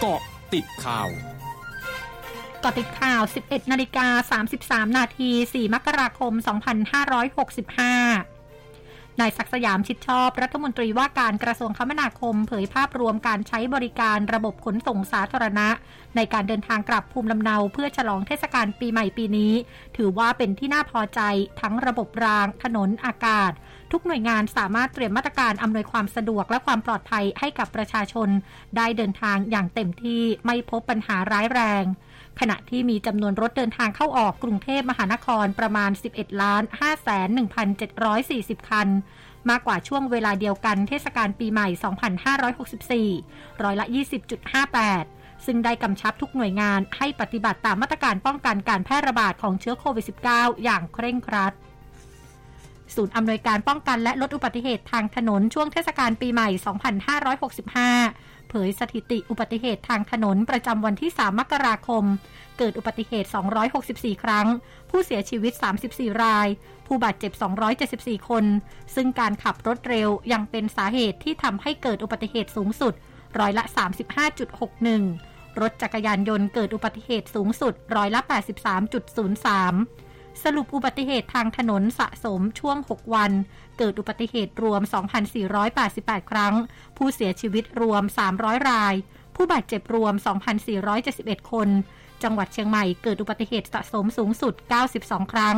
เกาะติดข่าวกาะติดข่าว 11 นาฬิกา 33 นาที 4 มกราคม 2565 นายศักสยามชิดชอบ รัฐมนตรีว่าการกระทรวงคมนาคม เผยภาพรวมการใช้บริการระบบขนส่งสาธารณะ ในการเดินทางกลับภูมิลำเนาเพื่อฉลองเทศกาลปีใหม่ปีนี้ ถือว่าเป็นที่น่าพอใจทั้งระบบราง ถนนอากาศ ทุกหน่วยงานสามารถเตรียมมาตรการอำนวยความสะดวกและความปลอดภัยให้กับประชาชน ได้เดินทางอย่างเต็มที่ไม่พบปัญหาร้ายแรง ขณะที่มีจำนวนรถเดินทางเข้าออกกรุงเทพมหานครประมาณ 11ล้าน5แสน1,740 คัน มากกว่าช่วงเวลาเดียวกันเทศกาลปีใหม่ 2564 ร้อยละ 20.58ซึ่งได้กำชับทุกหน่วยงานให้ปฏิบัติตามมาตรการป้องกันการแพร่ระบาดของเชื้อโควิด -19 อย่างเคร่งครัด ศูนย์อำนวยการป้องกันและลดอุบัติเหตุทางถนนช่วงเทศกาลปีใหม่ 2565 เผยสถิติอุบัติเหตุทางถนนประจำวันที่ 3 มกราคม เกิดอุบัติเหตุ 264 ครั้ง ผู้เสียชีวิต 34 ราย ผู้บาดเจ็บ 274 คน ซึ่งการขับรถเร็วยังเป็นสาเหตุที่ทำให้เกิดอุบัติเหตุสูงสุด ร้อยละ 35.61 รถจักรยานยนต์เกิดอุบัติเหตุสูงสุด ร้อยละ 83.03 สรุปอุบัติเหตุทางถนนสะสมช่วง 6 วัน เกิดอุบัติเหตุรวม 2,488 ครั้ง ผู้เสียชีวิตรวม 300 ราย ผู้บาดเจ็บรวม 2,471 คน จังหวัดเชียงใหม่เกิดอุบัติเหตุสะสมสูงสุด 92 ครั้ง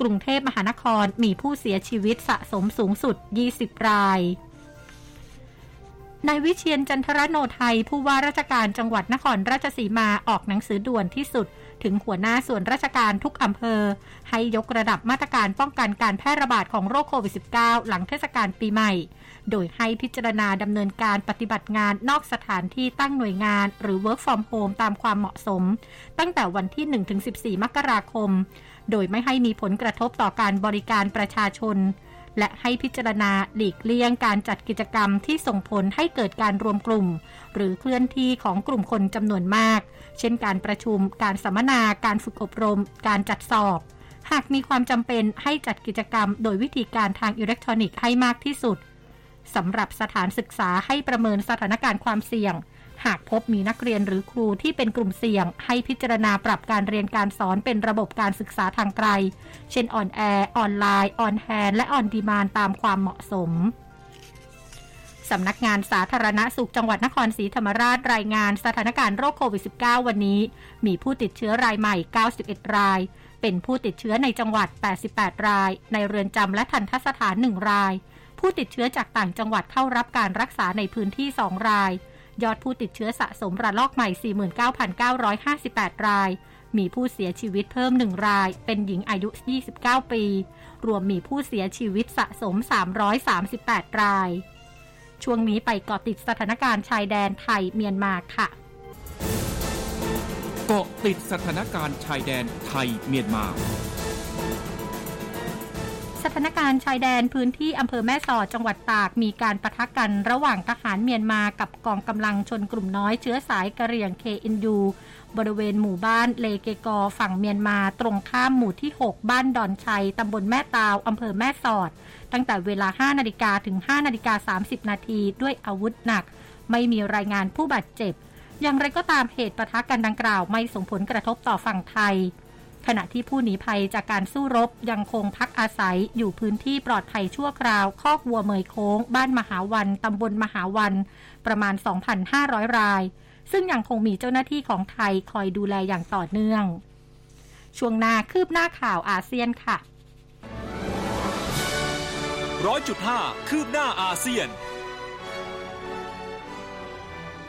กรุงเทพมหานครมีผู้เสียชีวิตสะสมสูงสุด 20 ราย นายวิเชียนจันทรโนไทย ผู้ว่าราชการจังหวัดนครราชสีมาออกหนังสือด่วนที่สุด ถึงหัวหน้าส่วนราชการทุกอำเภอ ให้ยกระดับมาตรการป้องกันการแพร่ระบาดของโรคโควิด -19 หลังเทศกาลปีใหม่ โดยให้พิจารณาดำเนินการปฏิบัติงานนอกสถานที่ตั้งหน่วยงาน หรือ work from home ตามความเหมาะสม ตั้งแต่วันที่ 1-14 มกราคม โดยไม่ให้มีผลกระทบต่อการบริการประชาชน และให้พิจารณาหลีกเลี่ยงการจัดกิจกรรมที่ส่งผลให้เกิดการรวมกลุ่ม หรือเคลื่อนที่ของกลุ่มคนจำนวนมาก เช่นการประชุม การสัมมนา การฝึกอบรม การจัดสอบ หากมีความจำเป็นให้จัดกิจกรรม โดยวิธีการทางอิเล็กทรอนิกส์ให้มากที่สุดสำหรับสถานศึกษาให้ประเมินสถานการณ์ความเสี่ยง หากพบมีนักเรียนหรือครูที่เป็นกลุ่มเสี่ยง ให้พิจารณาปรับการเรียนการสอนเป็นระบบการศึกษาทางไกล เช่น On Air Online On Hand และ On Demand ตามความเหมาะสมสำนักงานสาธารณสุขจังหวัดนครศรีธรรมราชรายงานสถานการณ์โรคโควิด -19 วันนี้ มีผู้ติดเชื้อรายใหม่ 91 ราย เป็นผู้ติดเชื้อในจังหวัด 88 ราย ในเรือนจำและทันทสถาน 1 ราย ผู้ติดเชื้อจากต่างจังหวัดเข้ารับการรักษาในพื้นที่ 2 ราย ยอดผู้ติดเชื้อสะสมระลอกใหม่ 49,958 ราย มีผู้เสียชีวิตเพิ่ม 1 ราย เป็นหญิงอายุ 29 ปี รวมมีผู้เสียชีวิตสะสม 338 ราย ช่วงนี้ไปเกาะติดสถานการณ์ชายแดนไทยเมียนมาค่ะ เกาะติดสถานการณ์ชายแดนไทยเมียนมา สถานการณ์ชายแดนพื้นที่อำเภอแม่สอดจังหวัดตาก มีการประทะกันระหว่างทหารเมียนมากับกองกำลังชนกลุ่มน้อยเชื้อสายกะเหรี่ยงเคอินยูบริเวณหมู่บ้านเลเกกอฝั่งเมียนมาตรงข้ามหมู่ที่ 6 บ้านดอนชัยตำบลแม่ตาวอำเภอแม่สอด ตั้งแต่เวลา 5 นาฬิกาถึง 5 นาฬิกา 30 นาทีด้วยอาวุธหนัก ไม่มีรายงานผู้บาดเจ็บ อย่างไรก็ตามเหตุประทะกันดังกล่าวไม่ส่งผลกระทบต่อฝั่งไทย ขณะที่ผู้หนีภัยจากการสู้รบยังคงพักอาศัยอยู่พื้นที่ปลอดภัยชั่วคราวคอกวัวเมยโค้ง บ้านมหาวันตำบลมหาวัน ประมาณ 2,500 ราย ซึ่งยังคงมีเจ้าหน้าที่ของไทยคอยดูแลอย่างต่อเนื่อง ช่วงหน้าคืบหน้าข่าวอาเซียนค่ะร้อยจุดห้าคืบหน้าอาเซียน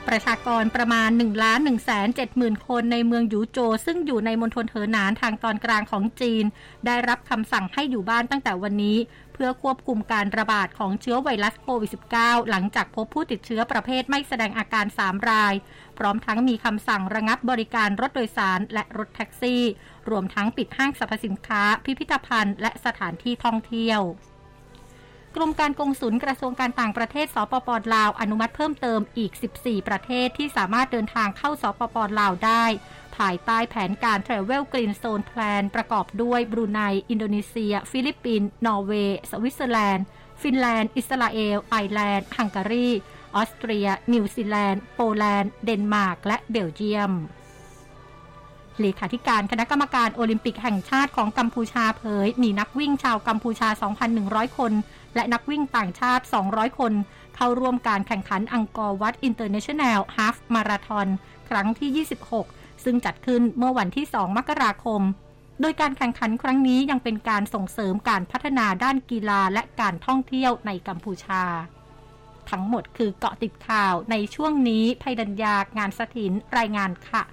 ประชากรประมาณ1ล้าน1แสน7หมื่นคนในเมืองยูโจ ซึ่งอยู่ในมณฑลเถอหนานทางตอนกลางของจีน ได้รับคำสั่งให้อยู่บ้านตั้งแต่วันนี้ เพื่อควบคุมการระบาดของเชื้อไวรัสโควิด -19 หลังจากพบผู้ติดเชื้อประเภทไม่แสดงอาการ 3 ราย พร้อมทั้งมีคำสั่งระงับบริการรถโดยสารและรถแท็กซี่ รวมทั้งปิดห้างสรรพสินค้า พิพิธภัณฑ์ และสถานที่ท่องเที่ยว กรมการกงสุลกระทรวงการต่างประเทศสปปลาว อนุมัติเพิ่มเติมอีก 14 ประเทศที่สามารถเดินทางเข้าสปปลาวได้ ภายใต้แผนการ Travel Green Zone Plan ประกอบด้วยบรูไน อินโดนีเซีย ฟิลิปปินส์ นอร์เวย์ สวิตเซอร์แลนด์ ฟินแลนด์ อิสราเอล ไอร์แลนด์ ฮังการี ออสเตรีย นิวซีแลนด์ โปแลนด์ เดนมาร์ก และเบลเยียม เลขาธิการคณะกรรมการโอลิมปิกแห่งชาติของกัมพูชาเผย มีนักวิ่งชาวกัมพูชา 2,100 คน และนักวิ่งต่างชาติ 200 คน เข้าร่วมการแข่งขัน Angkor Wat International Half Marathon ครั้งที่ 26 ซึ่งจัดขึ้นเมื่อวันที่ 2 มกราคม โดยการแข่งขันครั้งนี้ยังเป็นการส่งเสริมการพัฒนาด้านกีฬาและการท่องเที่ยวในกัมพูชา ทั้งหมดคือเกาะติดข่าวในช่วงนี้ภัยดัญญางานสถินรายงานค่ะ